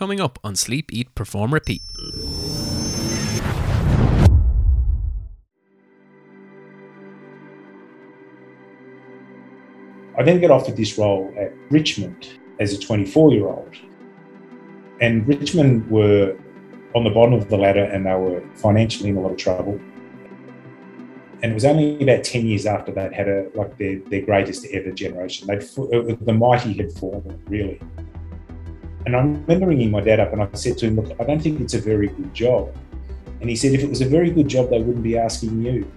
coming up on Sleep, Eat, Perform, Repeat. I then get offered this role at Richmond as a 24 year old. And Richmond were on the bottom of the ladder and they were financially in a lot of trouble. And it was only about 10 years after they'd had a, like their, their greatest ever generation. They'd, uh, the mighty had fallen, really. And I remember ringing my dad up and I said to him, Look, I don't think it's a very good job. And he said, If it was a very good job, they wouldn't be asking you.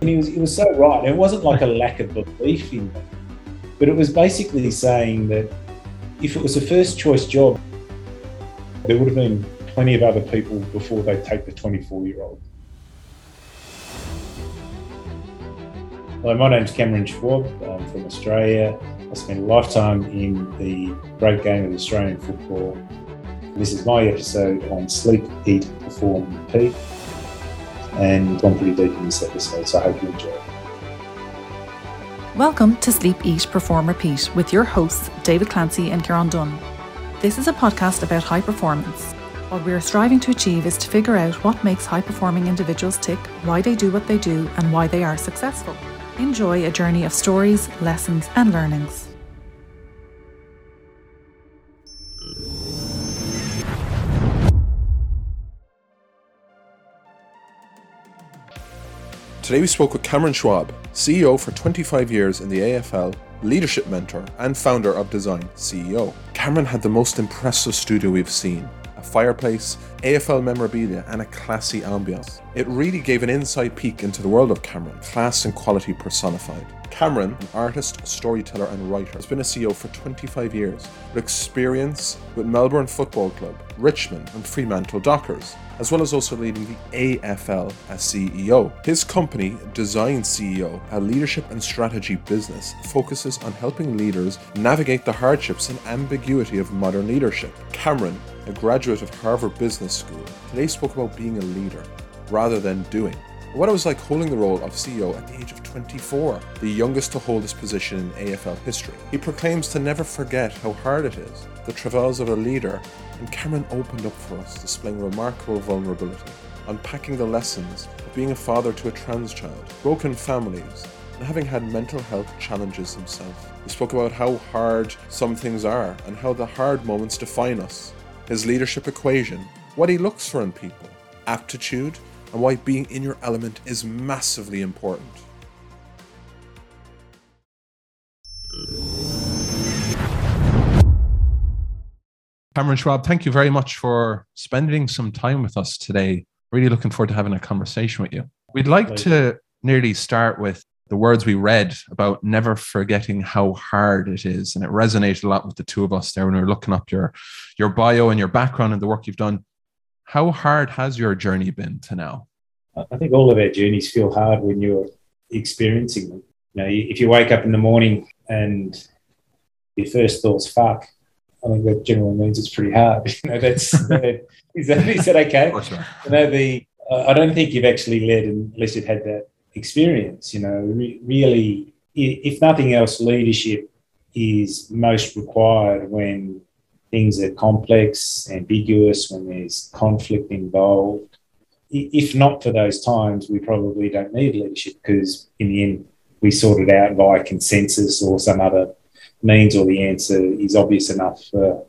And he was, he was so right. It wasn't like a lack of belief in me, but it was basically saying that if it was a first choice job, there would have been plenty of other people before they take the 24 year old. Hello, my name's Cameron Schwab. I'm from Australia. I spent a lifetime in the great game of Australian football. This is my episode on sleep, eat, perform, repeat and gone pretty deep in this episode, so I hope you enjoy it. Welcome to Sleep, Eat, Perform, Repeat with your hosts, David Clancy and Kieran Dunn. This is a podcast about high performance. What we are striving to achieve is to figure out what makes high performing individuals tick, why they do what they do, and why they are successful. Enjoy a journey of stories, lessons, and learnings. Today we spoke with Cameron Schwab, CEO for 25 years in the AFL, leadership mentor, and founder of Design CEO. Cameron had the most impressive studio we've seen a fireplace, AFL memorabilia, and a classy ambiance. It really gave an inside peek into the world of Cameron, class and quality personified. Cameron, an artist, storyteller, and writer, has been a CEO for 25 years, with experience with Melbourne Football Club, Richmond, and Fremantle Dockers, as well as also leading the AFL as CEO. His company, Design CEO, a leadership and strategy business, focuses on helping leaders navigate the hardships and ambiguity of modern leadership. Cameron, a graduate of Harvard Business School, today spoke about being a leader rather than doing what it was like holding the role of CEO at the age of 24, the youngest to hold this position in AFL history. He proclaims to never forget how hard it is, the travails of a leader, and Cameron opened up for us, displaying remarkable vulnerability, unpacking the lessons of being a father to a trans child, broken families, and having had mental health challenges himself. He spoke about how hard some things are and how the hard moments define us, his leadership equation, what he looks for in people, aptitude, and why being in your element is massively important. Cameron Schwab, thank you very much for spending some time with us today. Really looking forward to having a conversation with you. We'd like to nearly start with the words we read about never forgetting how hard it is. And it resonated a lot with the two of us there when we were looking up your, your bio and your background and the work you've done. How hard has your journey been to now? I think all of our journeys feel hard when you're experiencing them. You know, if you wake up in the morning and your first thought's fuck, I think that generally means it's pretty hard. You know, that's that, is that is that okay? You know, the uh, I don't think you've actually led unless you've had that experience. You know, re- really, if nothing else, leadership is most required when things are complex, ambiguous, when there's conflict involved. If not for those times, we probably don't need leadership because, in the end, we sort it out via consensus or some other means, or the answer is obvious enough for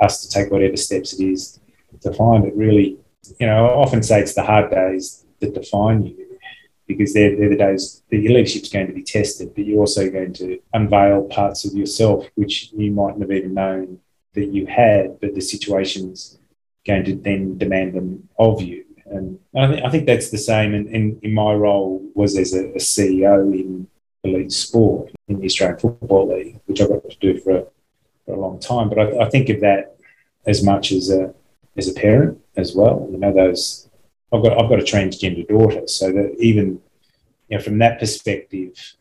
us to take whatever steps it is to find it. Really, you know, I often say it's the hard days that define you because they're, they're the days that your leadership's going to be tested, but you're also going to unveil parts of yourself which you mightn't have even known that you had, but the situation's going to then demand them of you. And I, I think that's the same in, in, in, my role was as a, a, CEO in elite sport in the Australian Football League, which I got to do for a, for a long time. But I, I, think of that as much as a as a parent as well. You know, those I've got I've got a transgender daughter, so that even you know from that perspective,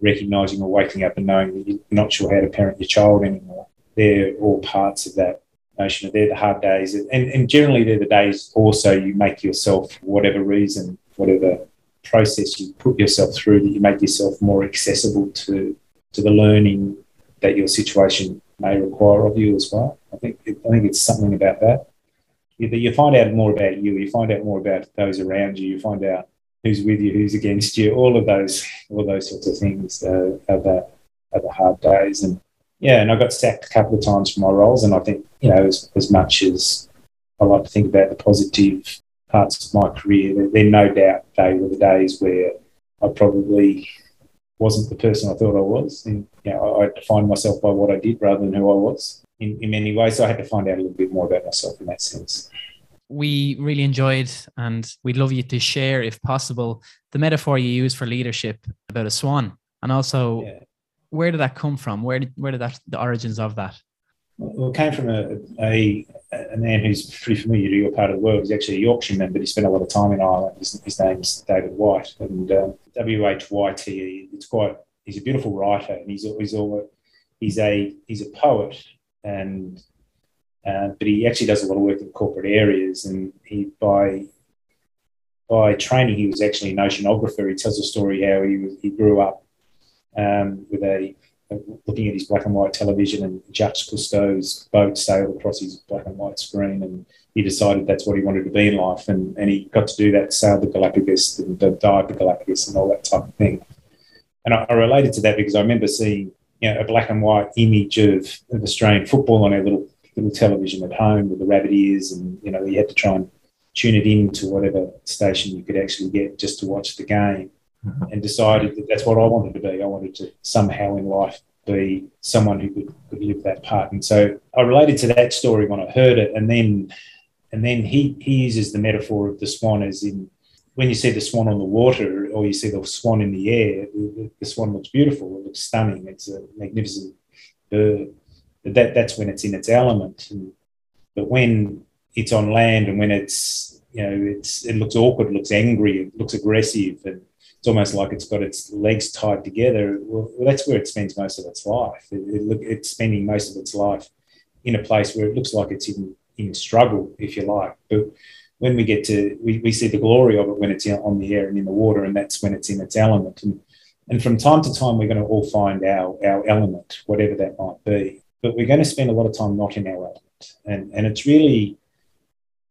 recognizing or waking up and knowing that you're not sure how to parent your child anymore they're all parts of that notion of they're the hard days. And, and generally, they're the days also you make yourself, whatever reason, whatever process you put yourself through, that you make yourself more accessible to, to the learning that your situation may require of you as well. I think I think it's something about that. You, you find out more about you. You find out more about those around you. You find out who's with you, who's against you. All of those, all those sorts of things uh, are the are the hard days. And yeah, and I got sacked a couple of times for my roles. And I think you know, as, as much as I like to think about the positive parts of my career, then no doubt they were the days where I probably wasn't the person I thought I was. And you know, I, I defined myself by what I did rather than who I was in, in many ways. So I had to find out a little bit more about myself in that sense. We really enjoyed, and we'd love you to share, if possible, the metaphor you use for leadership about a swan, and also yeah. Where did that come from? Where did where did that the origins of that? Well, it came from a, a, a man who's pretty familiar to your part of the world. He's actually a Yorkshireman, but he spent a lot of time in Ireland. His, his name's David Whyte, and um, W H Y T E. It's quite. He's a beautiful writer, and he's he's all, he's a he's a poet, and uh, but he actually does a lot of work in corporate areas. And he by by training, he was actually an oceanographer. He tells a story how he he grew up um, with a looking at his black and white television and Jacques Cousteau's boat sailed across his black and white screen and he decided that's what he wanted to be in life and, and he got to do that, sail the Galapagos and dive the Galapagos and all that type of thing. And I, I, related to that because I remember seeing you know, a black and white image of, of Australian football on our little little television at home with the rabbit ears and you know you had to try and tune it in to whatever station you could actually get just to watch the game. Mm-hmm. and decided that that's what I wanted to be. I wanted to somehow in life be someone who could, could live that part. And so I related to that story when I heard it. And then and then he, he uses the metaphor of the swan as in when you see the swan on the water or you see the swan in the air, the, the swan looks beautiful, it looks stunning, it's a magnificent bird. But that, that's when it's in its element. And, but when it's on land and when it's, you know, it's, it looks awkward, it looks angry, it looks aggressive, and it's almost like it's got its legs tied together. Well, that's where it spends most of its life. It, it, it's spending most of its life in a place where it looks like it's in, in struggle, if you like. But when we get to, we, we see the glory of it when it's on the air and in the water, and that's when it's in its element. And, and from time to time, we're going to all find our, our element, whatever that might be. But we're going to spend a lot of time not in our element. And, and it's really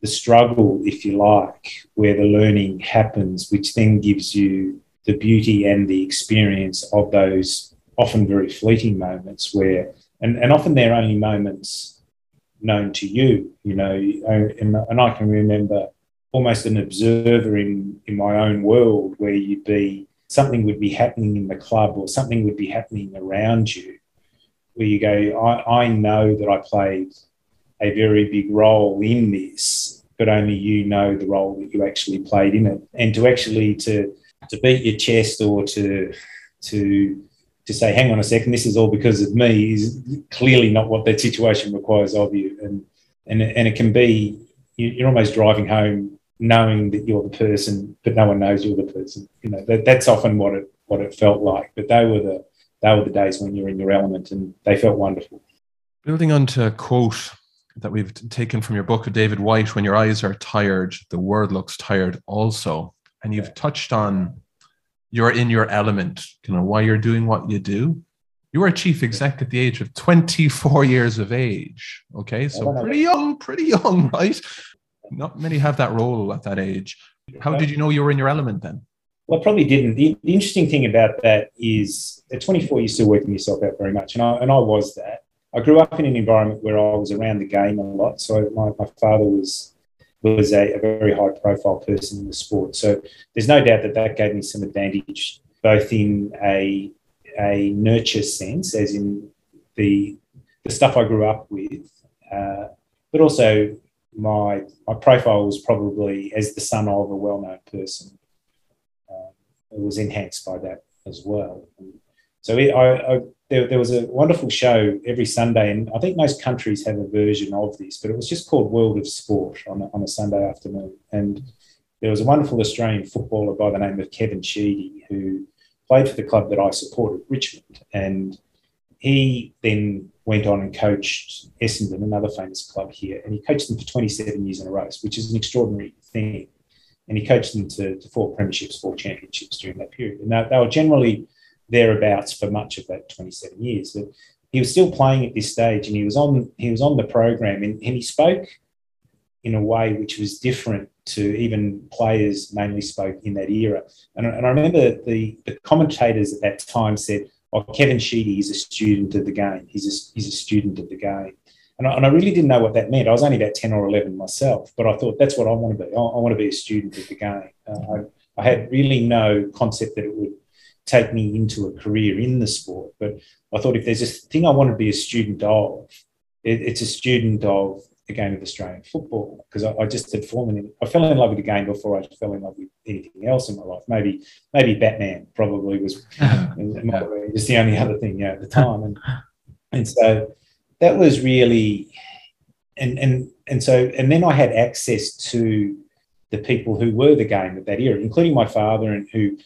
the struggle, if you like, where the learning happens, which then gives you the beauty and the experience of those often very fleeting moments where, and, and often they're only moments known to you, you know, and, and I can remember almost an observer in, in my own world where you'd be, something would be happening in the club or something would be happening around you where you go, I, I know that I played a very big role in this, but only you know the role that you actually played in it. And to actually to to beat your chest or to to to say, hang on a second, this is all because of me is clearly not what that situation requires of you. And and and it can be you're almost driving home knowing that you're the person, but no one knows you're the person. You know, that, that's often what it what it felt like. But they were the they were the days when you're in your element and they felt wonderful. Building on to a quote that we've taken from your book of David Whyte when your eyes are tired, the world looks tired also. And you've touched on you're in your element, you know, why you're doing what you do. You were a chief exec at the age of 24 years of age. Okay. So pretty young, pretty young, right? Not many have that role at that age. How did you know you were in your element then? Well, I probably didn't. The, the interesting thing about that is at 24, you're still working yourself out very much. And I, and I was that. I grew up in an environment where I was around the game a lot. So my, my father was was a, a, very high profile person in the sport. So there's no doubt that that gave me some advantage, both in a a nurture sense, as in the the stuff I grew up with, uh, but also my my profile was probably as the son of a well known person. Uh, it was enhanced by that as well. And so it, I, I there, there was a wonderful show every Sunday, and I think most countries have a version of this, but it was just called World of Sport on a, on a Sunday afternoon. And there was a wonderful Australian footballer by the name of Kevin Sheedy who played for the club that I supported, Richmond. And he then went on and coached Essendon, another famous club here, and he coached them for 27 years in a row, which is an extraordinary thing. And he coached them to, to four premierships, four championships during that period. And they, they were generally thereabouts for much of that 27 years. But he was still playing at this stage, and he was on he was on the program, and, and he spoke in a way which was different to even players mainly spoke in that era. And, and I remember the, the commentators at that time said, "Oh, Kevin Sheedy is a student of the game. He's a, he's a student of the game." And I, and I, really didn't know what that meant. I was only about 10 or 11 myself, but I thought that's what I want to be. I, I want to be a student of the game. Uh, I, I, had really no concept that it would take me into a career in the sport. But I thought if there's a thing I want to be a student of, it, it's a student of the game of Australian football because I, I, just had fallen in. I fell in love with the game before I fell in love with anything else in my life. Maybe maybe Batman probably was just the only other thing yeah, at the time, and and so that was really and and and so and then I had access to the people who were the game at that era, including my father, and who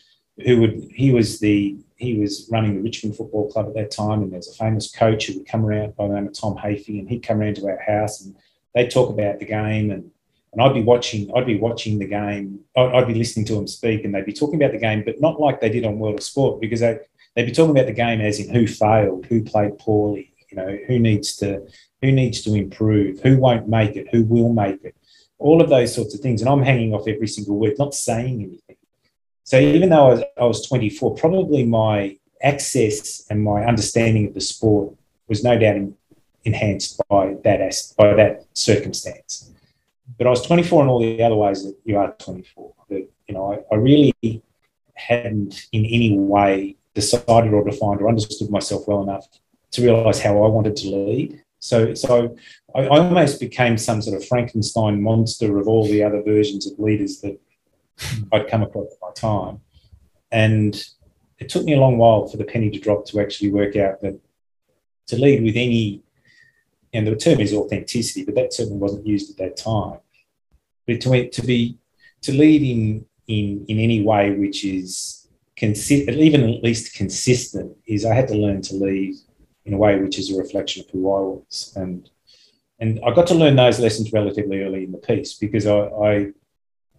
who would he was the he was running the Richmond Football Club at that time, and there's a famous coach who would come around by the name of Tom Hafey, and he'd come around to our house and they'd talk about the game and and I'd be watching I'd be watching the game. I'd, I'd, be listening to them speak and they'd be talking about the game but not like they did on World of Sport because they they'd be talking about the game as in who failed who played poorly you know who needs to who needs to improve who won't make it who will make it all of those sorts of things. And I'm hanging off every single word not saying anything so even though I was, I was 24 probably my access and my understanding of the sport was no doubt enhanced by that by that circumstance. But I was 24 in all the other ways that you are 24. But you know, I, I really hadn't in any way decided or defined or understood myself well enough to realise how I wanted to lead. So, so I, I almost became some sort of Frankenstein monster of all the other versions of leaders that I'd come across at my time. And it took me a long while for the penny to drop to actually work out that to lead with any and the term is authenticity, but that certainly wasn't used at that time. But to, to be to lead in in in any way which is consistent, even at least consistent, is I had to learn to lead in a way which is a reflection of who I was, and and I got to learn those lessons relatively early in the piece because I, I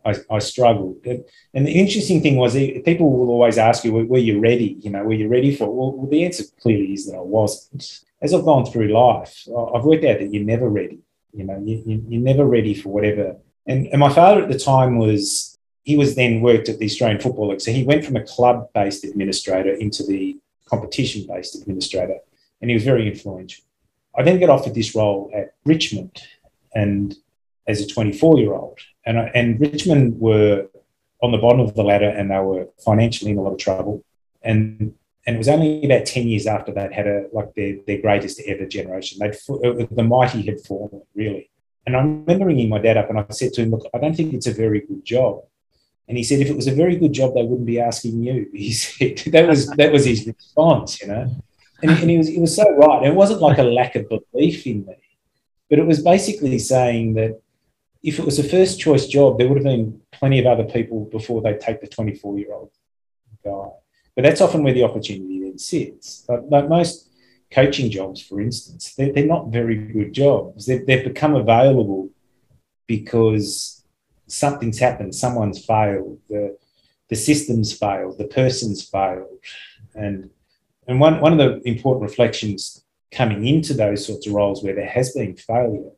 I, I, struggled. And the interesting thing was, people will always ask you, "Were you ready? You know, were you ready for it?" Well, the answer clearly is that I wasn't as I've gone through life, I've worked out that you're never ready. You know, you, you're never ready for whatever. And, and my father at the time was, he was then worked at the Australian Football League. So he went from a club based administrator into the competition based administrator, and he was very influential. I then got offered this role at Richmond and as a 24 year old. And, and Richmond were on the bottom of the ladder and they were financially in a lot of trouble. And and it was only about 10 years after that had a like their, their greatest ever generation. They'd uh, the mighty had fallen really. And i remember ringing my dad up and i said to him look i don't think it's a very good job. And he said if it was a very good job they wouldn't be asking you. He said that was that was his response you know? And, and he was he was so right. It wasn't like a lack of belief in me but it was basically saying that if it was a first choice job there would have been plenty of other people before they take the 24 year old guy but that's often where the opportunity then sits. Like, most coaching jobs, for instance, they're, they're not very good jobs. They've, they've become available because something's happened, someone's failed, the, the system's failed, the person's failed. And, and one, one of the important reflections coming into those sorts of roles where there has been failure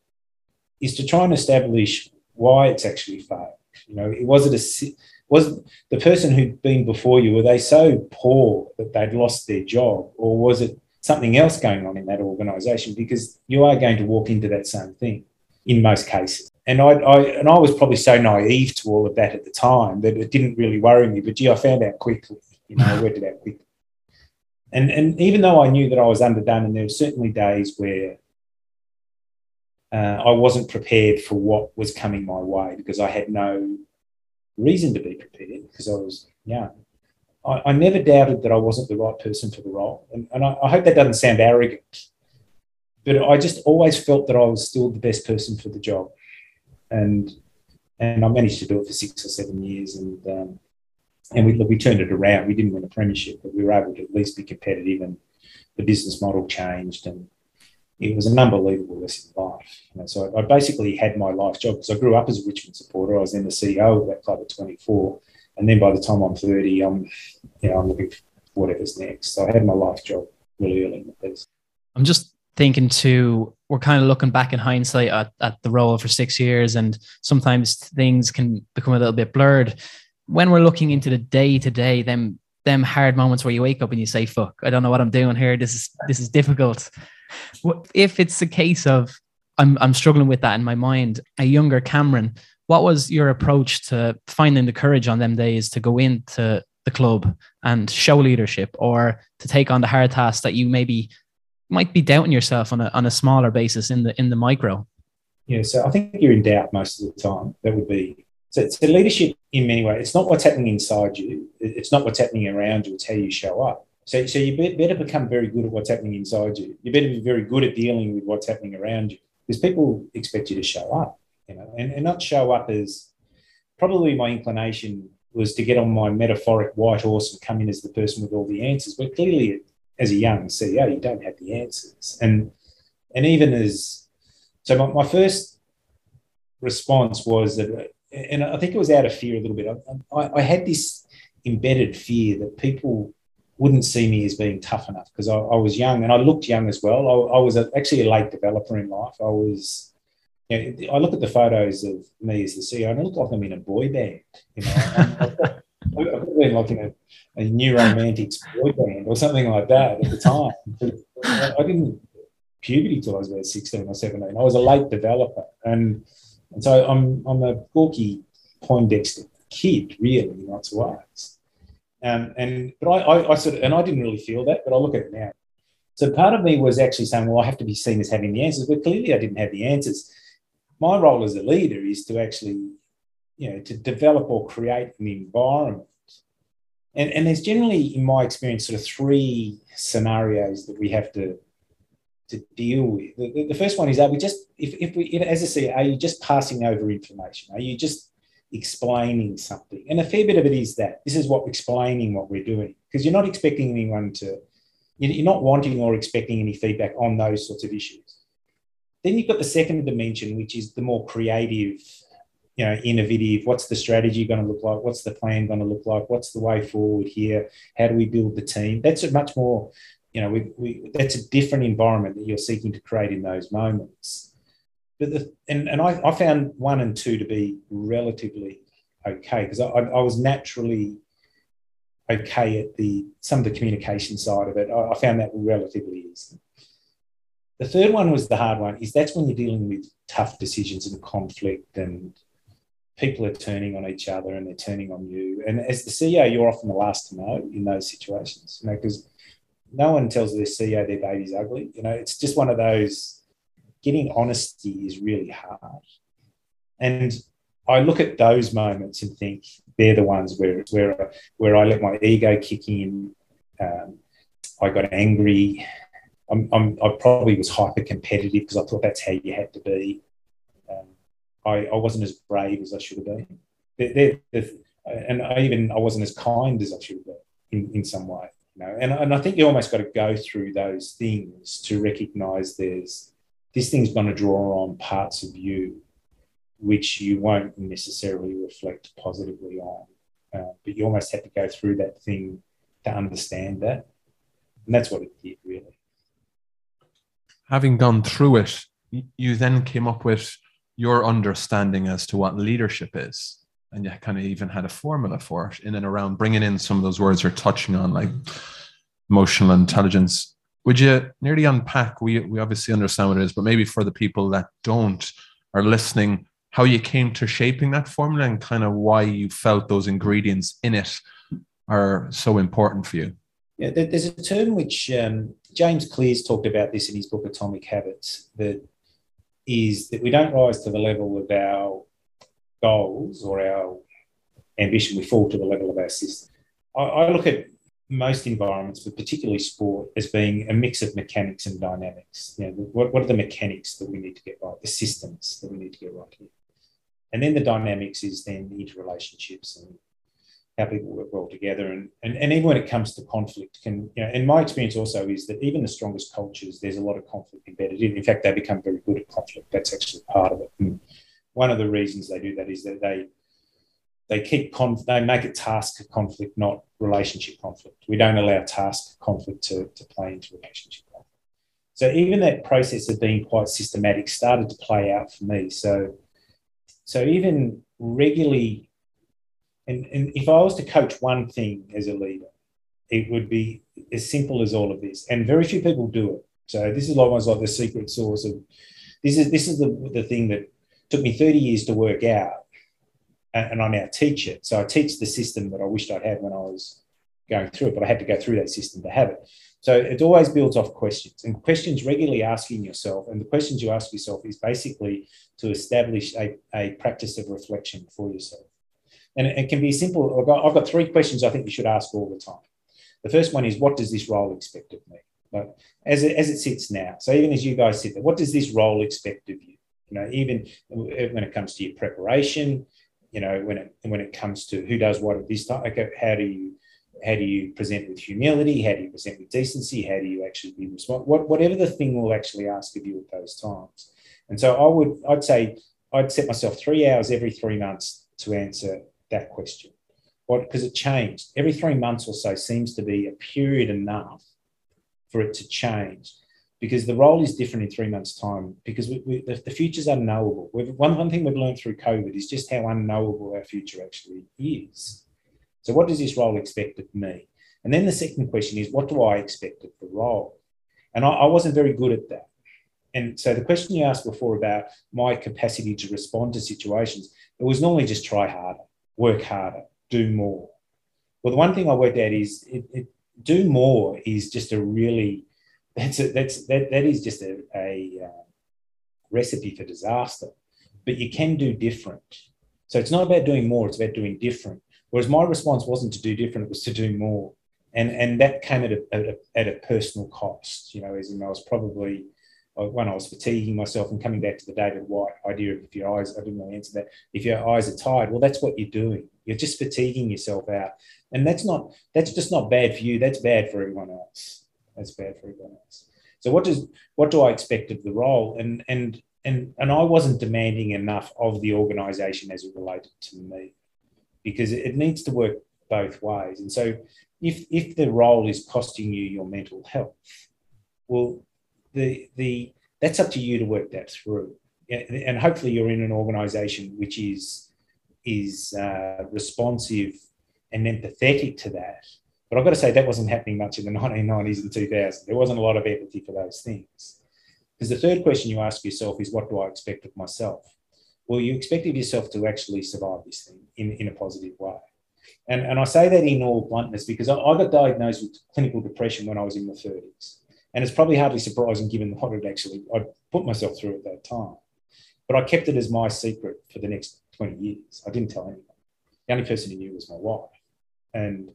is to try and establish why it's actually failed. You know, was it a was the person who'd been before you were they so poor that they'd lost their job? Or was it something else going on in that organization? Because you are going to walk into that same thing in most cases. And I, I and I was probably so naive to all of that at the time that it didn't really worry me. But gee I found out quickly you know I worked it out quickly. And and even though I knew that I was underdone and there were certainly days where uh, I wasn't prepared for what was coming my way because I had no reason to be prepared because I was young. I, I, never doubted that I wasn't the right person for the role. And, and I, I, hope that doesn't sound arrogant, but I just always felt that I was still the best person for the job. And and I managed to do it for six or seven years. And um, and we, we turned it around. We didn't win a premiership, but we were able to at least be competitive. And the business model changed. And it was an unbelievable lesson in life. Know, so I, I, basically had my life job because I grew up as a Richmond supporter. I was then the CEO of that club at 24, and then by the time I'm 30, I'm you know I'm looking for whatever's next. So I had my life job really early in the piece. I'm just thinking too, we're kind of looking back in hindsight at, at the role for six years, and sometimes things can become a little bit blurred. When we're looking into the day to day, them them hard moments where you wake up and you say, "Fuck, I don't know what I'm doing here. This is this is difficult." If it's a case of I'm I'm struggling with that in my mind, a younger Cameron, what was your approach to finding the courage on them days to go into the club and show leadership or to take on the hard tasks that you maybe might be doubting yourself on a on a smaller basis in the in the micro? Yeah, so I think you're in doubt most of the time. That would be so, so leadership in many ways. It's not what's happening inside you. It's not what's happening around you. It's how you show up. So, so you better become very good at what's happening inside you. You better be very good at dealing with what's happening around you because people expect you to show up, you know, and, and not show up as probably my inclination was to get on my metaphoric white horse and come in as the person with all the answers. But clearly, as a young CEO, you don't have the answers. And and even as so, my, my first response was that, and I think it was out of fear a little bit. I, I, I had this embedded fear that people wouldn't see me as being tough enough because I, I, was young and I looked young as well. I, I was a, actually a late developer in life. I was, you know, I look at the photos of me as the CEO and I look like I'm in a boy band. You know, I've been like in a, a new romantics boy band or something like that at the time. I, didn't puberty till I was about 16 or 17. I was a late developer. And, and so I'm, I'm a gawky Poindexter kid, really, in lots of. Um, and but I, I, I, sort of, and I didn't really feel that, but I look at it now. So part of me was actually saying, well, I have to be seen as having the answers, but clearly I didn't have the answers. My role as a leader is to actually, you know, to develop or create an environment. And, and there's generally, in my experience, sort of three scenarios that we have to to deal with. The, the first one is: Are we just, if, if we, as I say, are you just passing over information? Are you just explaining something. And a fair bit of it is that this is what explaining what we're doing because you're not expecting anyone to, you're not wanting or expecting any feedback on those sorts of issues. Then you've got the second dimension, which is the more creative, you know, innovative. What's the strategy going to look like? What's the plan going to look like? What's the way forward here? How do we build the team? That's a much more, you know, we, we, that's a different environment that you're seeking to create in those moments but the, and, and I, I found one and two to be relatively okay because I, I was naturally okay at the some of the communication side of it. I, I found that relatively easy. The third one was the hard one. Is that's when you're dealing with tough decisions and conflict, and people are turning on each other and they're turning on you. And as the CEO, you're often the last to know in those situations, you know, because no one tells their CEO their baby's ugly. You know, it's just one of those getting honesty is really hard. And I look at those moments and think they're the ones where it's where where I let my ego kick in. Um, I got angry. I'm, I'm, i probably was hyper competitive because I thought that's how you had to be. Um, I, I, wasn't as brave as I should have been. They're, they're, and I even I wasn't as kind as I should have been in, in some way. You know? and, and I think you almost got to go through those things to recognize there's this thing's going to draw on parts of you which you won't necessarily reflect positively on. Uh, but you almost have to go through that thing to understand that. And that's what it did, really. Having gone through it, you then came up with your understanding as to what leadership is. And you kind of even had a formula for it in and around bringing in some of those words you're touching on, like emotional intelligence, would you nearly unpack? We we obviously understand what it is, but maybe for the people that don't are listening, how you came to shaping that formula and kind of why you felt those ingredients in it are so important for you. Yeah, there's a term which um, James Clear's talked about this in his book Atomic Habits that is that we don't rise to the level of our goals or our ambition, we fall to the level of our system. I, I look at most environments, but particularly sport, as being a mix of mechanics and dynamics. You know, what, what are the mechanics that we need to get right, the systems that we need to get right here? And then the dynamics is then the interrelationships and how people work well together. And, and, and even when it comes to conflict, can, you know, and my experience also is that even the strongest cultures, there's a lot of conflict embedded in. In fact, they become very good at conflict. That's actually part of it. And one of the reasons they do that is that they they keep conf- they make it task conflict, not relationship conflict. We don't allow task conflict to, to play into relationship conflict. So even that process of being quite systematic started to play out for me. So, so even regularly, and, and if I was to coach one thing as a leader, it would be as simple as all of this. And very few people do it. So this is almost like the secret sauce of this is this is the, the thing that took me 30 years to work out. And, I now teach it. So I teach the system that I wished I'd had when I was going through it, but I had to go through that system to have it. So it always builds off questions and questions regularly asking yourself. And the questions you ask yourself is basically to establish a, a practice of reflection for yourself. And it, it can be simple. I've got, I've got three questions I think you should ask all the time. The first one is, what does this role expect of me? As it, as it sits now. So even as you guys sit there, what does this role expect of you? You know, even when it comes to your preparation, you know, when it when it comes to who does what at this time, okay, how do you how do you present with humility? How do you present with decency? How do you actually be responsible? What, whatever the thing will actually ask of you at those times. And so I would, I'd say, I'd set myself three hours every three months to answer that question. Because it changed every three months or so seems to be a period enough for it to change because the role is different in three months' time because we, we, the, the future's unknowable. We've, one, one thing we've learned through COVID is just how unknowable our future actually is. So, what does this role expect of me? And then the second question is, what do I expect of the role? And I, I wasn't very good at that. And so, the question you asked before about my capacity to respond to situations, it was normally just try harder, work harder, do more. Well, the one thing I worked out is it, it, do more is just a really that's a, that's that, that is just a, a uh, recipe for disaster. But you can do different. So it's not about doing more; it's about doing different. Whereas my response wasn't to do different, it was to do more. And, and that came at a, at a, at a personal cost, you know, as in I was probably, uh, when I was fatiguing myself and coming back to the David Whyte idea of if your eyes, I didn't to answer that, if your eyes are tired, well, that's what you're doing. You're just fatiguing yourself out. And that's not, that's just not bad for you. That's bad for everyone else. That's bad for everyone else. So what does, what do I expect of the role? And, and, and, and I wasn't demanding enough of the organization as it related to me because it needs to work both ways. And so, if if the role is costing you your mental health, well, the the that's up to you to work that through. And hopefully, you're in an organisation which is is uh, responsive and empathetic to that. But I've got to say that wasn't happening much in the 1990s and 2000s. There wasn't a lot of empathy for those things. Because the third question you ask yourself is, what do I expect of myself? well, you expected yourself to actually survive this thing in, in a positive way. And, and I say that in all bluntness because I, I got diagnosed with clinical depression when I was in my 30s. And it's probably hardly surprising given what it actually I put myself through at that time. But I kept it as my secret for the next 20 years. I didn't tell anyone. The only person who knew was my wife. And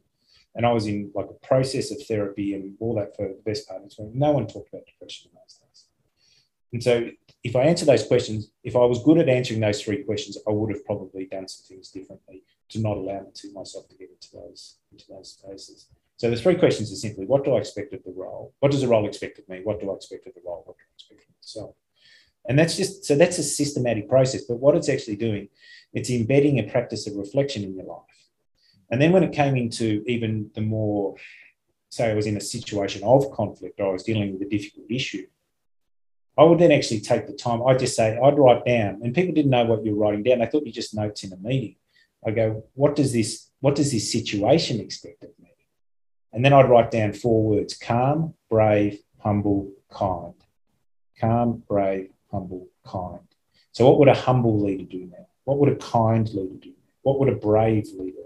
and I was in like a process of therapy and all that for the best part of it. No one talked about depression in those days. And so if I answer those questions, if I was good at answering those three questions, I would have probably done some things differently to not allow to myself to get into those into those spaces. So the three questions are simply: What do I expect of the role? What does the role expect of me? What do I expect of the role? What do I expect of myself? And that's just so that's a systematic process. But what it's actually doing, it's embedding a practice of reflection in your life. And then when it came into even the more, say, I was in a situation of conflict, or I was dealing with a difficult issue I would then actually take the time. I'd just say, I'd write down, and people didn't know what you're writing down. They thought you just notes in a meeting. I go, what does this, what does this situation expect of me? And then I'd write down four words calm, brave, humble, kind. Calm, brave, humble, kind. So, what would a humble leader do now? What would a kind leader do? What would a brave leader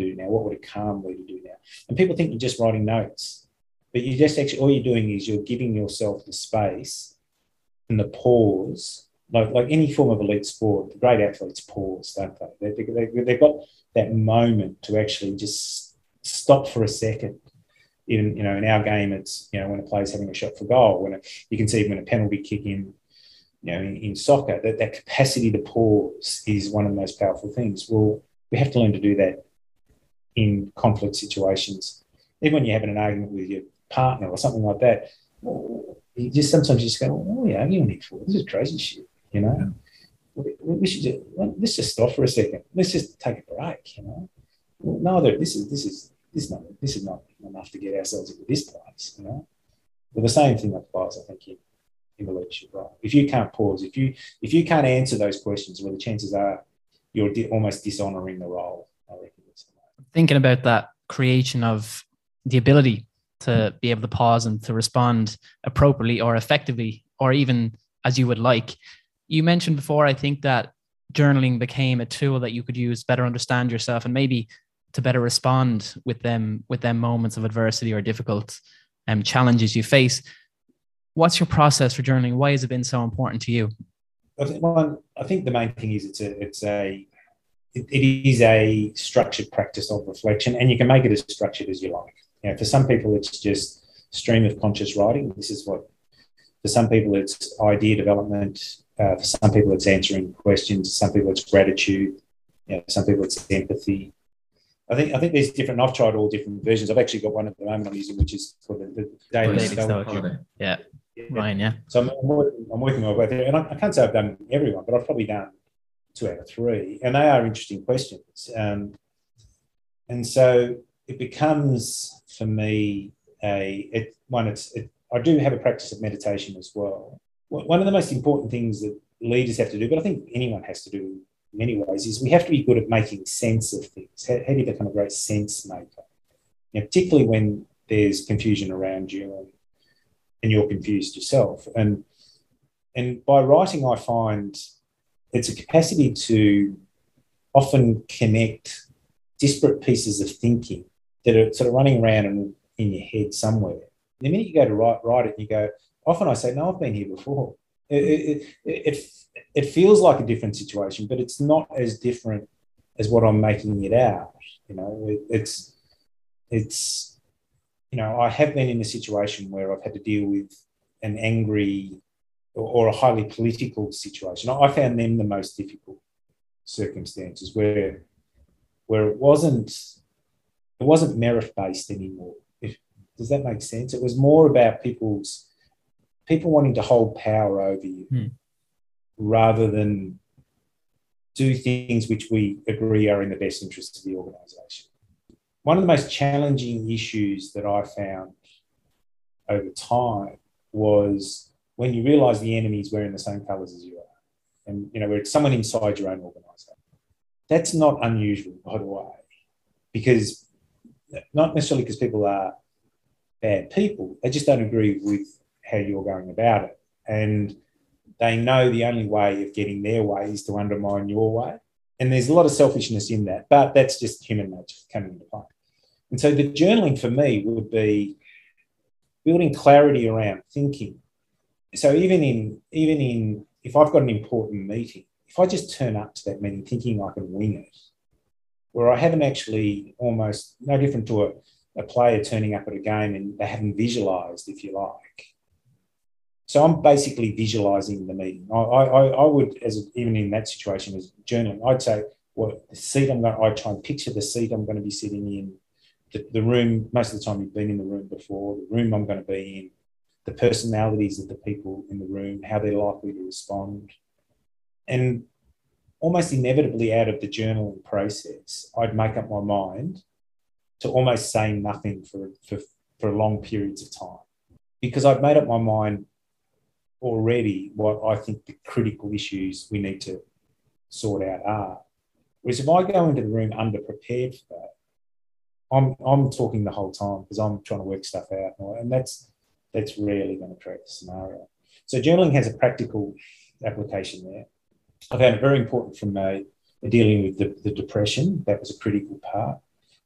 do now? What would a calm leader do now? And people think you're just writing notes, but you just actually, all you're doing is you're giving yourself the space and the pause, like, like any form of elite sport, the great athletes pause, don't they? They, they? They've got that moment to actually just stop for a second. Even, you know, in our game, it's, you know, when a player's having a shot for goal, when a, you can see when a penalty kick in, you know, in, in soccer, that, that capacity to pause is one of the most powerful things. Well, we have to learn to do that in conflict situations. Even when you're having an argument with your partner or something like that, you just sometimes you just go, oh yeah, you need for this is crazy shit, you know. We, we, should just let's just stop for a second. Let's just take a break, you know. No, this is this is this is not this is not enough to get ourselves into this place, you know. Well, the same thing applies, I think, in, in the leadership role. If you can't pause, if you if you can't answer those questions, well, the chances are you're di- almost dishonoring the role. I reckon. Thinking about that creation of the ability to be able to pause and to respond appropriately or effectively, or even as you would like. You mentioned before, I think that journaling became a tool that you could use better understand yourself and maybe to better respond with them with them moments of adversity or difficult um, challenges you face. What's your process for journaling? Why has it been so important to you? I think, one, I think the main thing is it's a it's a it, it is a structured practice of reflection, and you can make it as structured as you like. You know, for some people, it's just stream of conscious writing. This is what for some people it's idea development. Uh, for some people, it's answering questions. Some people, it's gratitude. You know, some people, it's empathy. I think I think there's different. I've tried all different versions. I've actually got one at the moment I'm using, which is for the, the stoic. Yeah. yeah, Ryan. Yeah. So I'm, I'm, working, I'm working my way there, and I, I, can't say I've done everyone, but I've probably done two out of three, and they are interesting questions. Um, and so it becomes for me a it, one. It's it, I do have a practice of meditation as well. One of the most important things that leaders have to do, but I think anyone has to do in many ways is we have to be good at making sense of things. How, how do you become a great sense maker? You know, particularly when there's confusion around you and, and you're confused yourself. And and by writing, I find it's a capacity to often connect disparate pieces of thinking that are sort of running around in, in your head somewhere. The minute you go to write, write it, you go, often I say, no, I've been here before. It, it, it, it feels like a different situation, but it's not as different as what I'm making it out. You know, it, it's it's you know I have been in a situation where I've had to deal with an angry or, a highly political situation. I found them the most difficult circumstances where where it wasn't it wasn't merit based anymore. If, does that make sense? It was more about people's people wanting to hold power over you. Hmm rather than do things which we agree are in the best interest of the organisation. One of the most challenging issues that I found over time was when you realise the enemy is wearing the same colours as you are, and you know, where it's someone inside your own organisation. That's not unusual, by the way, because not necessarily because people are bad people, they just don't agree with how you're going about it. And they know the only way of getting their way is to undermine your way. And there's a lot of selfishness in that, but that's just human nature coming into play. And so the journaling for me would be building clarity around thinking. So even in even in if I've got an important meeting, if I just turn up to that meeting thinking I can wing it, where I haven't actually almost no different to a, a player turning up at a game and they haven't visualized, if you like, so I'm basically visualizing the meeting. I, I, I would, as even in that situation, as journaling, I'd say, well, the seat I'm going, I try and picture the seat I'm going to be sitting in, the, the room. Most of the time, you've been in the room before. The room I'm going to be in, the personalities of the people in the room, how they're likely to respond, and almost inevitably out of the journaling process, I'd make up my mind to almost say nothing for for, for long periods of time. Because I'd made up my mind already what I think the critical issues we need to sort out are. Whereas if I go into the room underprepared for that, I'm I'm talking the whole time because I'm trying to work stuff out, and that's that's rarely going to create the scenario. So journaling has a practical application there. I found it very important from my dealing with the, the depression. That was a critical part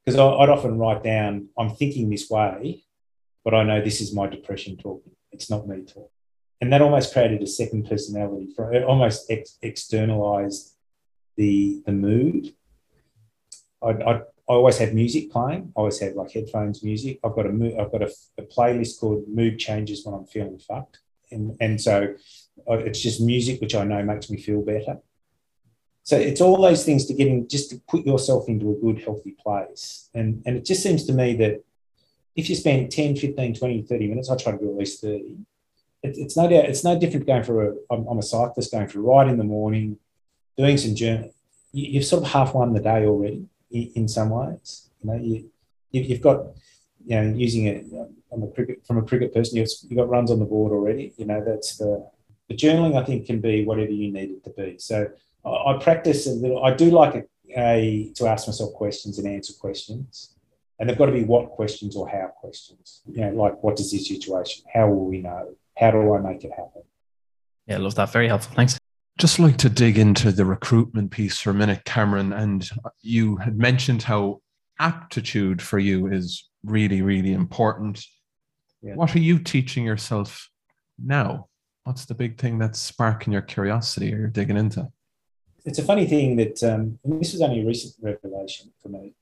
because I'd often write down, I'm thinking this way, but I know this is my depression talking. It's not me talking and that almost created a second personality for it almost ex- externalized the the mood I, I, I always have music playing. I always have like headphones music. I've got a mood, I've got a, a, playlist called mood changes when I'm feeling fucked. And and so it's just music which I know makes me feel better. So it's all those things to get in just to put yourself into a good healthy place. And and it just seems to me that if you spend 10 15 20 30 minutes I try to do at least 30 it, it's no doubt it's no different going for a I'm, I'm a cyclist going for a ride in the morning, doing some journey. You, have sort of half won the day already in, some ways. You know, you, you have got you know using a, I'm um, a cricket from a cricket person. You've, you've got runs on the board already. You know that's the the journaling. I think can be whatever you need it to be. So I, I practice a little. I do like a, a to ask myself questions and answer questions, and they've got to be what questions or how questions. You know, like what is this situation? How will we know? How do I make it happen? Yeah, love that. Very helpful. Thanks. Just like to dig into the recruitment piece for a minute, Cameron. And you had mentioned how aptitude for you is really, really important. Yeah. What are you teaching yourself now? What's the big thing that's sparking your curiosity or you're digging into? It's a funny thing that, um, this was only a recent revelation for me,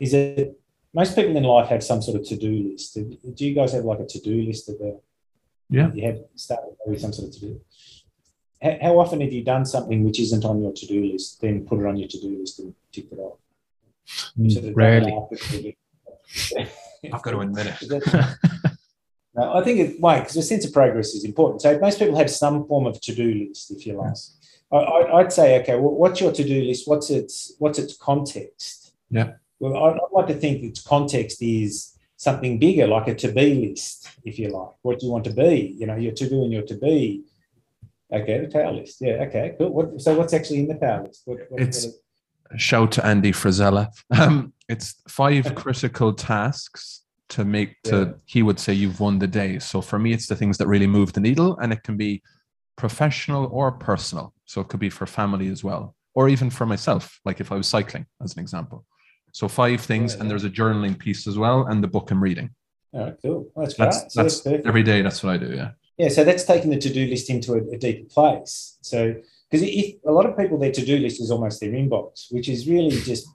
is that most people in life have some sort of to-do list. Do you guys have like a to-do list of the yeah you have started with some sort of to-do? How, how often have you done something which isn't on your to-do list, then put it on your to-do list and tick it off? Mm, rarely. I've got to admit it. no, I think it why because a sense of progress is important. So most people have some form of to-do list, if you like. I, would say, okay, well, what's your to-do list? What's its what's its context? Yeah. Well, I'd, I'd like to think its context is something bigger, like a to-be list, if you like. What do you want to be? You know, your to-do and your to-be. Okay, the power list. Yeah. Okay. Cool. What, so what's actually in the power list? What, what, it's shout to Andy Frisella. Um, it's five critical tasks to make to yeah. he would say you've won the day. So for me, it's the things that really move the needle, and it can be professional or personal. So it could be for family as well, or even for myself, like if I was cycling, as an example. So five things, yeah, and there's a journaling piece as well, and the book I'm reading. Oh, cool. that's that's, that's every day. That's what I do. Yeah. Yeah. So that's taking the to-do list into a, a deeper place. So because if a lot of people their to-do list is almost their inbox, which is really just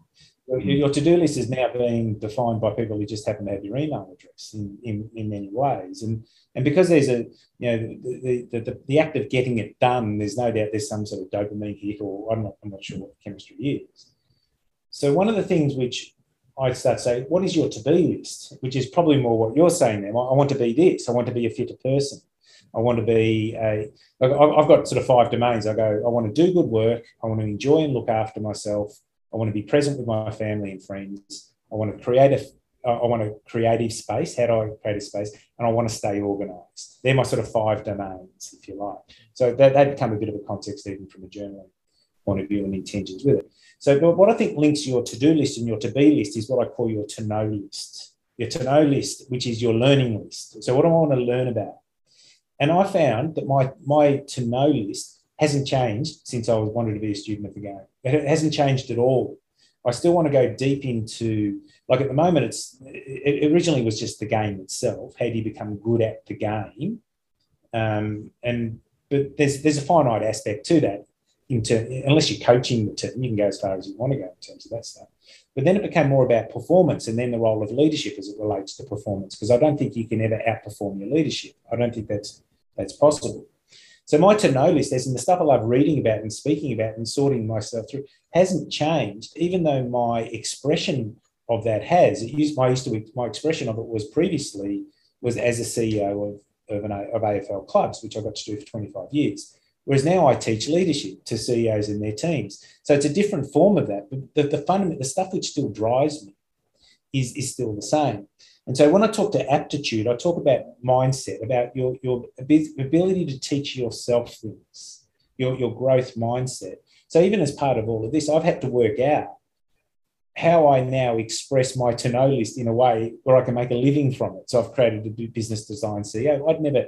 mm-hmm. your to-do list is now being defined by people who just happen to have your email address in, in, in many ways. And and because there's a you know the, the, the, the act of getting it done, there's no doubt there's some sort of dopamine hit, or I'm not I'm not sure what chemistry is. So one of the things which I start to say, what is your to-be list? Which is probably more what you're saying there. I want to be this. I want to be a fitter person. I want to be a. I've got sort of five domains. I go, I want to do good work. I want to enjoy and look after myself. I want to be present with my family and friends. I want to create a. I want a creative space. How do I create a space? And I want to stay organised. They're my sort of five domains, if you like. So that, that become a bit of a context even from a journaling point of view and intentions with it. So but what I think links your to-do list and your to-be list is what I call your to-know list. Your to-know list, which is your learning list. So what do I want to learn about? And I found that my my to know list hasn't changed since I was wanted to be a student of the game. It hasn't changed at all. I still want to go deep into like at the moment it's it originally was just the game itself. How do you become good at the game? Um, and but there's there's a finite aspect to that. Into unless you're coaching the team, you can go as far as you want to go in terms of that stuff. But then it became more about performance and then the role of leadership as it relates to performance. Because I don't think you can ever outperform your leadership. I don't think that's that's possible. So my to know list, as in the stuff I love reading about and speaking about and sorting myself through, hasn't changed, even though my expression of that has. It used my used to my expression of it was previously was as a CEO of of, an, of AFL clubs, which I got to do for 25 years. Whereas now I teach leadership to CEOs and their teams. So it's a different form of that. But the, the the stuff which still drives me is, is still the same. And so when I talk to aptitude, I talk about mindset, about your, your ability to teach yourself things, your, your growth mindset. So even as part of all of this, I've had to work out how I now express my to know list in a way where I can make a living from it. So I've created a business design CEO. I'd never,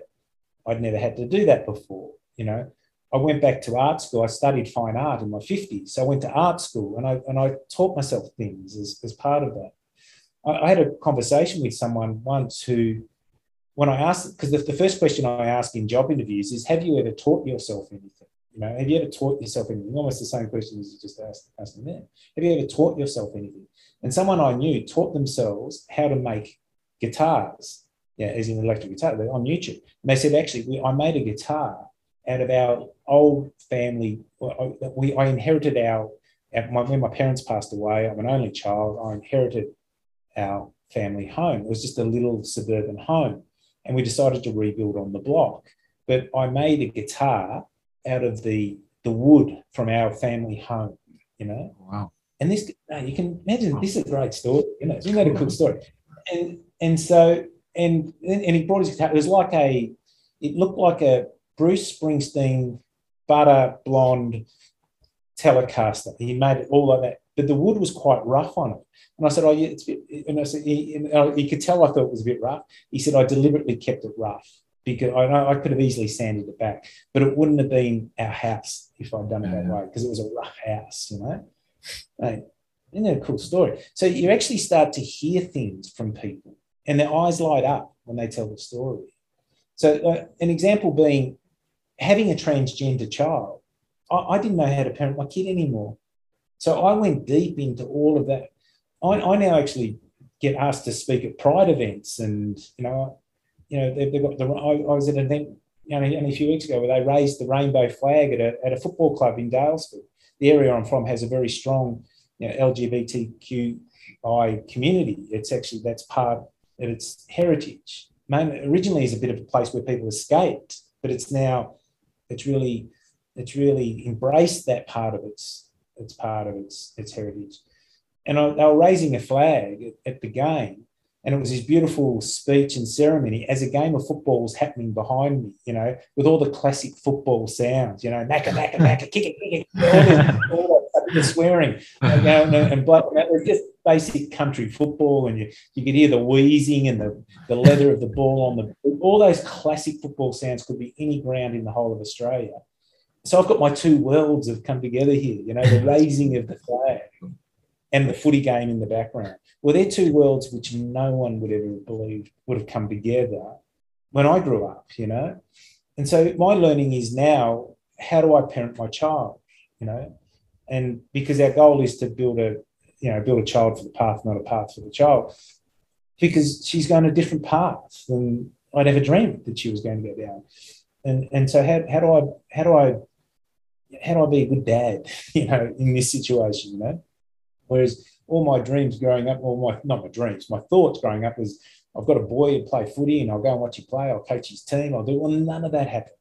I'd never had to do that before. You know, I went back to art school. I studied fine art in my 50s. So I went to art school and I, and I taught myself things as, as part of that. I, had a conversation with someone once who, when I asked, because the, the first question I ask in job interviews is, have you ever taught yourself anything? You know, have you ever taught yourself anything? Almost the same question as you just asked, asked them there. Have you ever taught yourself anything? And someone I knew taught themselves how to make guitars, yeah, as in electric guitar, on YouTube. And they said, actually, we, I made a guitar out of our old family. We, I inherited our, our when my parents passed away, I'm an only child. I inherited our family home. It was just a little suburban home. And we decided to rebuild on the block. But I made a guitar out of the, the wood from our family home, you know? Wow. And this, you can imagine, this is a great story, you know, isn't that a cool story? And, and so and and he brought his guitar. It was like a, it looked like a Bruce Springsteen butter blonde Telecaster. He made it all like that, but the wood was quite rough on it. And I said, "Oh, yeah, it's a bit." And I said, he, and he could tell I thought it was a bit rough. He said, "I deliberately kept it rough because I know I could have easily sanded it back, but it wouldn't have been our house if I'd done it that way because it was a rough house, you know." Hey, isn't that a cool story? So you actually start to hear things from people, and their eyes light up when they tell the story. So, uh, an example being having a transgender child. I, I, didn't know how to parent my kid anymore. So, I went deep into all of that. I, I now actually get asked to speak at pride events, and you know, you know, they've, they've got the. I, I, was at an event know, only a few weeks ago where they raised the rainbow flag at a, at a football club in Daylesford. The area I'm from has a very strong you know, LGBTQI community. It's actually that's part of its heritage. Main, originally, is a bit of a place where people escaped, but it's now it's really it's really embraced that part of its it's part of its its heritage. And I, they were raising a flag at, at the game, and it was this beautiful speech and ceremony as a game of football was happening behind me, you know, with all the classic football sounds, you know, macka, macka, macka, kick it, kick it, all, the swearing, and, and, and black, was just basic country football, and you, you could hear the wheezing and the, the leather of the ball on the all those classic football sounds could be any ground in the whole of Australia. So I've got my two worlds have come together here, you know, the raising of the flag and the footy game in the background. Well, they're two worlds which no one would ever believe would have come together when I grew up, you know. And so my learning is now, how do I parent my child? You know, and because our goal is to build a you know build a child for the path not a path for the child because she's going a different path than i'd ever dreamed that she was going to go down and and so how, how do i how do i how do i be a good dad you know in this situation you know whereas all my dreams growing up or my not my dreams my thoughts growing up was i've got a boy who play footy and i'll go and watch him play i'll coach his team i'll do well none of that happened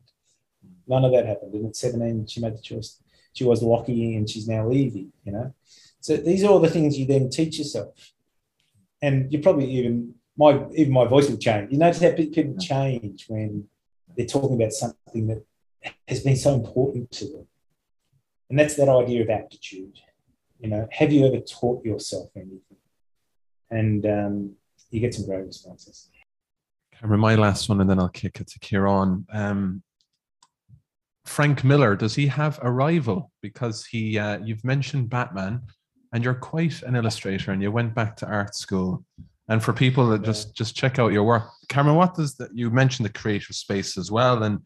none of that happened and at 17 she made the choice she was Lockie and she's now Evie, you know. So these are all the things you then teach yourself. And you probably even my even my voice will change. You notice how people change when they're talking about something that has been so important to them. And that's that idea of aptitude. You know, have you ever taught yourself anything? And um, you get some great responses. Cameron, my last one, and then I'll kick it to Kieran. Um, Frank Miller, does he have a rival? Because he, uh, you've mentioned Batman, and you're quite an illustrator, and you went back to art school. And for people that just just check out your work, Cameron, what does that? You mentioned the creative space as well, and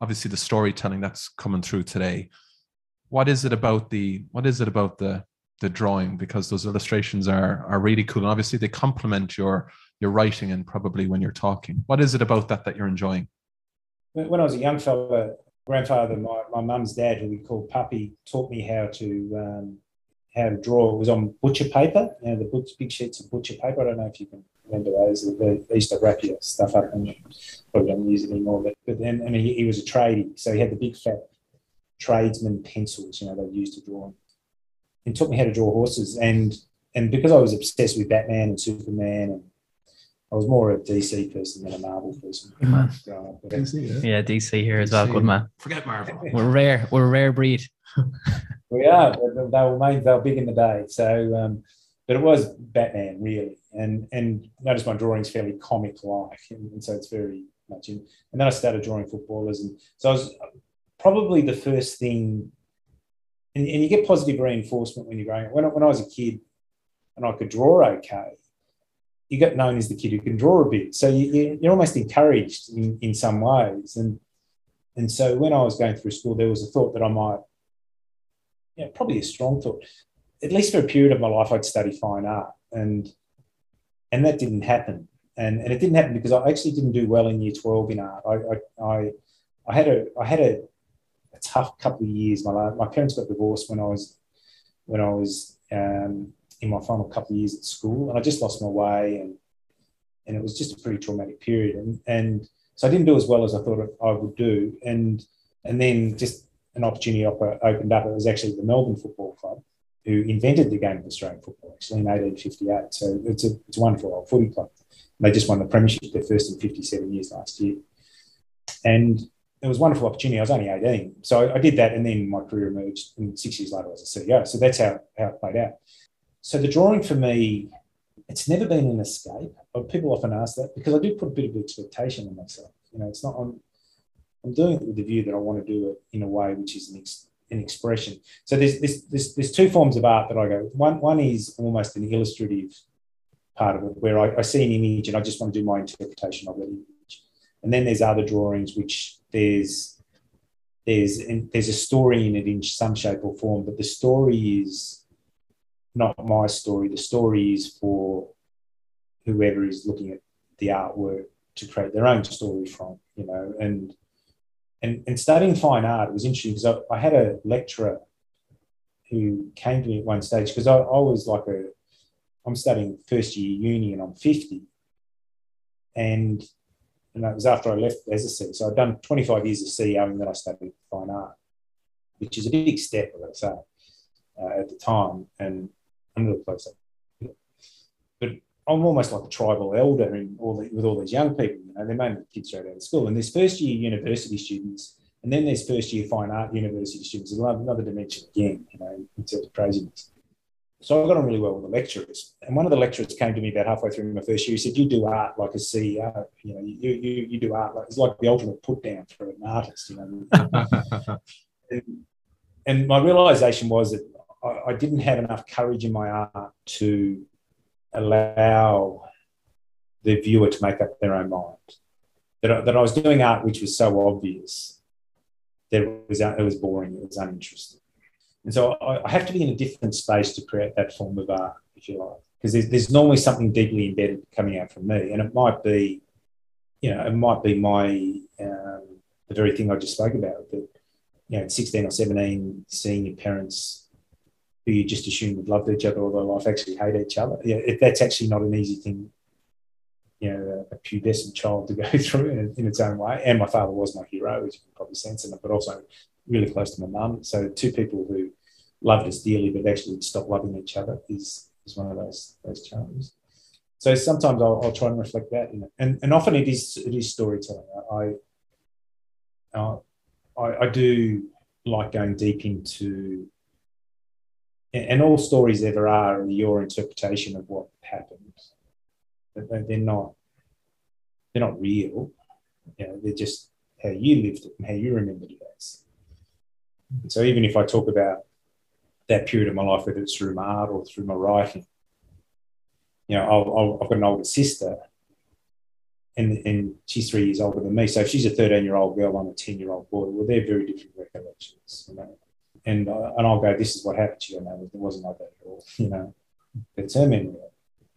obviously the storytelling that's coming through today. What is it about the? What is it about the the drawing? Because those illustrations are are really cool, and obviously they complement your your writing and probably when you're talking. What is it about that that you're enjoying? When I was a young fella, grandfather, my, my mum's dad, who we called Puppy, taught me how to um, how to draw. It was on butcher paper, you know, the books, big sheets of butcher paper. I don't know if you can remember those. They, used to wrap your stuff up and probably don't use it anymore. But, but then, and he, he was a tradie, so he had the big fat tradesman pencils, you know, they used to draw. And taught me how to draw horses. And and because I was obsessed with Batman and Superman and I was more a DC person than a Marvel person. Good man. DC, yeah. yeah. DC here as well. Good man. Forget Marvel. We're rare. We're a rare breed. we are. They were made. They were big in the day. So, um, but it was Batman really, and and notice my drawing's fairly comic like, and, and, so it's very much in. And then I started drawing footballers, and so I was probably the first thing. And, and you get positive reinforcement when you're growing up. When, when I was a kid, and I could draw okay you get known as the kid who can draw a bit. So you, are almost encouraged in, in some ways. And, and so when I was going through school, there was a thought that I might, yeah, probably a strong thought, at least for a period of my life, I'd study fine art. And, and that didn't happen. And, and it didn't happen because I actually didn't do well in year 12 in art. I, I, I, I had a, I had a, a tough couple of years. My, my parents got divorced when I was, when I was, um, in my final couple of years at school, and I just lost my way, and and it was just a pretty traumatic period, and and so I didn't do as well as I thought I would do, and and then just an opportunity opened up. It was actually the Melbourne Football Club who invented the game of Australian football, actually in 1858. So it's a it's a wonderful old footy club, They just won the premiership, their first in 57 years last year. And it was a wonderful opportunity. I was only 18. So I, did that and then my career emerged and six years later I was a CEO. So that's how, how it played out. So the drawing for me, it's never been an escape. People often ask that because I do put a bit of expectation on myself. You know, it's not I'm, I'm doing it with the view that I want to do it in a way which is an, ex, an expression. So there's, there's, there's, there's two forms of art that I go. One, one is almost an illustrative part of it where I, I see an image and I just want to do my interpretation of that image. And then there's other drawings which there's there's there's a story in it in some shape or form, but the story is not my story. The story is for whoever is looking at the artwork to create their own story from, you know. And and, and studying fine art was interesting because I, I had a lecturer who came to me at one stage because I, I was like a I'm studying first year uni and I'm 50. And and that was after I left a So I'd done 25 years of CEO and then I studied fine art, which is a big step, I gotta say, uh, at the time. And I'm really close up. But I'm almost like a tribal elder in all the, with all these young people. You know, they're mainly kids straight out of school. And there's first year university students, and then there's first year fine art university students. Another dimension again, you know, in terms of craziness so I got on really well with the lecturers. And one of the lecturers came to me about halfway through my first year. He said, "You do art like a CEO. You know, you you, you do art like it's like the ultimate put down for an artist. You know." and, and, my realization was that I, I, didn't have enough courage in my art to allow the viewer to make up their own mind. That I, that I was doing art which was so obvious that it was it was boring. It was uninteresting. And so I, I have to be in a different space to create that form of art, if you like, because there's, there's normally something deeply embedded coming out from me. And it might be, you know, it might be my, um, the very thing I just spoke about that, you know, at 16 or 17, seeing your parents who you just assumed would love each other all their life actually hate each other. Yeah, that's actually not an easy thing, you know, a, a pubescent child to go through in, in, its own way. And my father was my hero, as you can probably sense, in it, but also really close to my mum. So two people who loved us dearly but actually stopped loving each other is is one of those those challenges. So sometimes I'll, I'll try and reflect that, in it. and and often it is it is storytelling. I uh, I, I do like going deep into, and all stories ever are your interpretation of what happened. They're not they're not real. You know, they're just how you lived it and how you remembered it as. So even if I talk about that period of my life, whether it's through my art or through my writing, you know, i have got an older sister, and, and she's three years older than me. So if she's a 13 year old girl, I'm a 10 year old boy. Well, they're very different recollections, you know. And, uh, and I'll go, this is what happened to you. know, it wasn't like that at all, you know. It's her memory.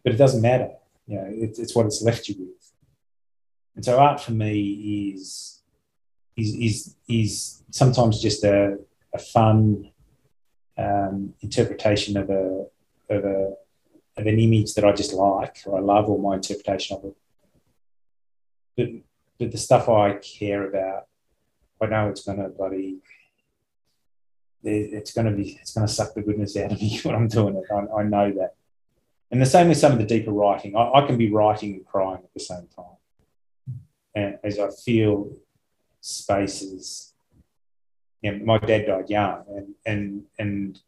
But it doesn't matter. You know, it's, it's what it's left you with. And so art for me is is is is sometimes just a, a fun um, interpretation of a of a of an image that I just like or I love or my interpretation of it. But but the stuff I care about, I know it's gonna bloody it's gonna be it's gonna suck the goodness out of me when I'm doing it. I, I know that. And the same with some of the deeper writing. I, I can be writing and crying at the same time. And as I feel spaces. You know, my dad died young, and and and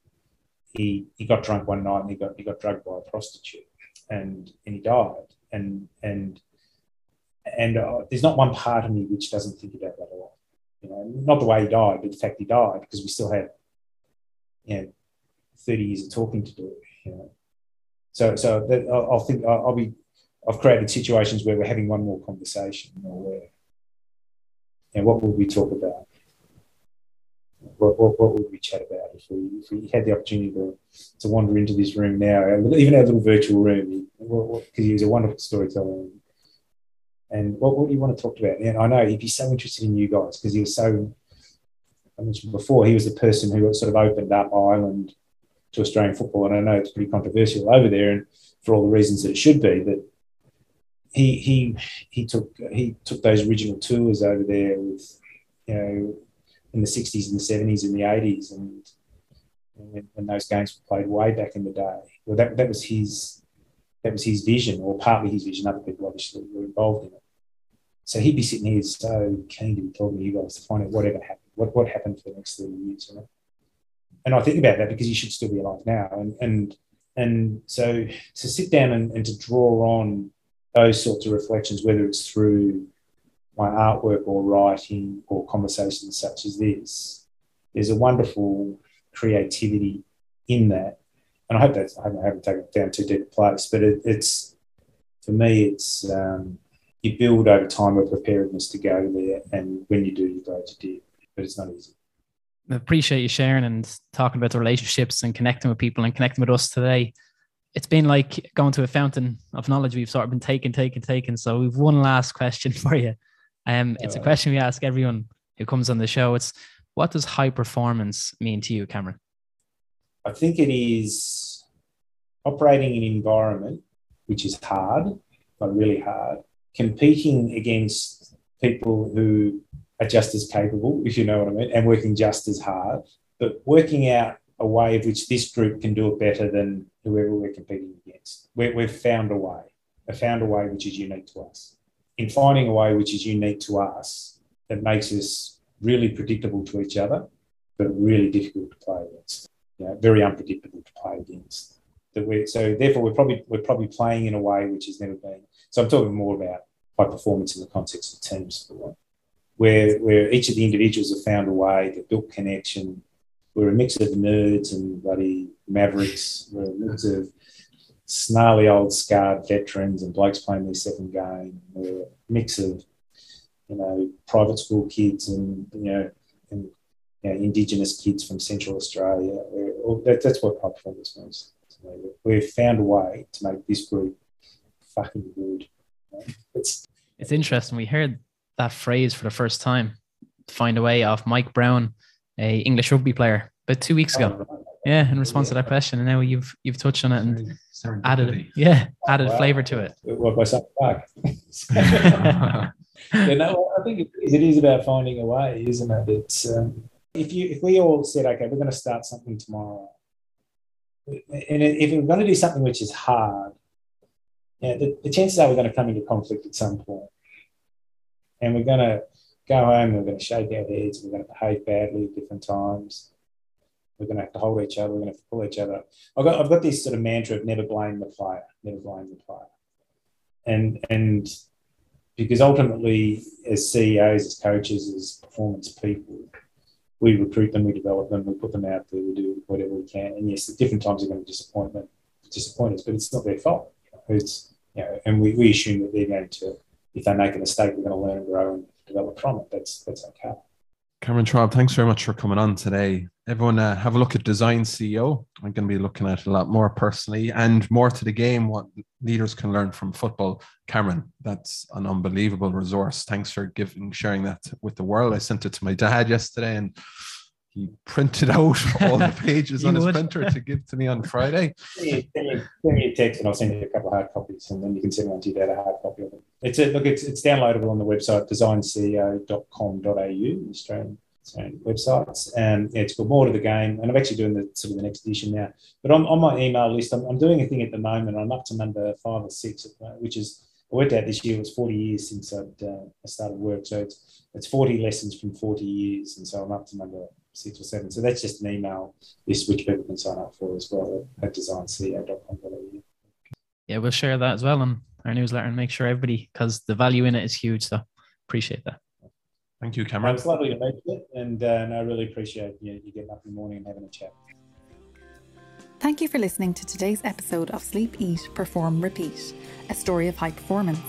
he he got drunk one night and he got he got drugged by a prostitute, and and he died. And and and uh, there's not one part of me which doesn't think about that a lot. You know, not the way he died, but the fact he died because we still had, you know, 30 years of talking to do. You know, so so that, I'll, think I'll, I'll be I've created situations where we're having one more conversation or where and what would we talk about? What, what, what would we chat about if we, if we had the opportunity to, to wander into this room now, even our little virtual room, because he was a wonderful storyteller. And what, do you want to talk about? And I know he'd be so interested in you guys because he was so, I mentioned before, he was the person who sort of opened up Ireland to Australian football. And I know it's pretty controversial over there and for all the reasons that it should be, but he he he took he took those original tours over there with you know in the 60s and the 70s and the 80s and when, when those games were played way back in the day well that, that was his that was his vision, or partly his vision. Other people obviously were involved in it. So he'd be sitting here so keen to be talking to you guys to find out whatever happened, what, what happened for the next 30 years. You know? And I think about that because he should still be alive now. And and and so to sit down and, and to draw on those sorts of reflections, whether it's through my artwork or writing or conversations such as this, there's a wonderful creativity in that. And I hope that's, I haven't taken it down too deep a place, but it, it's, for me, it's, um, you build over time a preparedness to go there. And when you do, you go to do, but it's not easy. I appreciate you sharing and talking about the relationships and connecting with people and connecting with us today. It's been like going to a fountain of knowledge. We've sort of been taken, taken, taken. So we've one last question for you. Um, it's a question we ask everyone who comes on the show. It's what does high performance mean to you, Cameron? I think it is operating in an environment which is hard, but really hard, competing against people who are just as capable, if you know what I mean, and working just as hard, but working out a way of which this group can do it better than whoever we're competing against. we have found a way, have found a way which is unique to us. In finding a way which is unique to us, that makes us really predictable to each other, but really difficult to play against. You know, very unpredictable to play against. That we so therefore we're probably we're probably playing in a way which has never been. So I'm talking more about high performance in the context of teams, where where each of the individuals have found a way, they've built connection. We're a mix of nerds and bloody mavericks. We're a mix of snarly old scarred veterans and blokes playing their second game. We're a mix of you know private school kids and you know and you know, indigenous kids from Central Australia. That, that's what high performance means. We've found a way to make this group fucking good. It's it's interesting. We heard that phrase for the first time. Find a way off Mike Brown, a English rugby player, about two weeks ago. Oh, yeah, in response to that question, and now you've you've touched on it and added yeah added wow. flavor to it. Well, by something back. you know, I think it is, it is about finding a way, isn't it? It's um, if you if we all said, okay, we're going to start something tomorrow, and if we're going to do something which is hard, yeah, the, the chances are we're going to come into conflict at some point, and we're going to go home. We're going to shake our heads. We're going to behave badly at different times. We're going to have to hold each other. We're going to have to pull each other up. I've got, I've got this sort of mantra of never blame the player, never blame the player. And, and because ultimately, as CEOs, as coaches, as performance people, we recruit them, we develop them, we put them out there, we do whatever we can. And yes, at different times they're going to disappoint them, disappoint us, but it's not their fault. It's you know, and we, we assume that they're going to, if they make a mistake, they're going to learn, and grow, and develop from it. That's that's okay. Cameron Schwab, thanks very much for coming on today. Everyone, uh, have a look at Design CEO. I'm going to be looking at a lot more personally and more to the game, what leaders can learn from football. Cameron, that's an unbelievable resource. Thanks for giving sharing that with the world. I sent it to my dad yesterday and he printed out all the pages on his would. printer to give to me on Friday. Send me, send me a text and I'll send you a couple of hard copies and then you can send one to your dad a hard copy of it. It's a, look, it's, it's downloadable on the website designceo.com.au, Australian, Australian websites. And yeah, it's got more to the game. And I'm actually doing the sort of the next edition now. But on, on my email list, I'm, I'm doing a thing at the moment. I'm up to number five or six, which is I worked out this year it was 40 years since I'd uh, I started work. So it's it's 40 lessons from 40 years. And so I'm up to number six or seven. So that's just an email list which people can sign up for as well at designceo.com.au. Yeah, we'll share that as well on our newsletter and make sure everybody, because the value in it is huge. So appreciate that. Thank you, Cameron. It's lovely to meet you, and, uh, and I really appreciate you, you getting up in the morning and having a chat. Thank you for listening to today's episode of Sleep, Eat, Perform, Repeat, a story of high performance.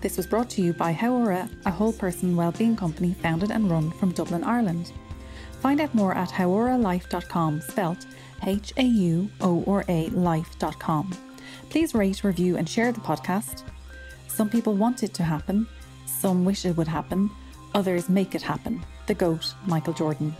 This was brought to you by Hauora, a whole person wellbeing company founded and run from Dublin, Ireland. Find out more at hauoralife.com, spelt H A U O R A life.com. Please rate, review, and share the podcast. Some people want it to happen, some wish it would happen, others make it happen. The GOAT, Michael Jordan.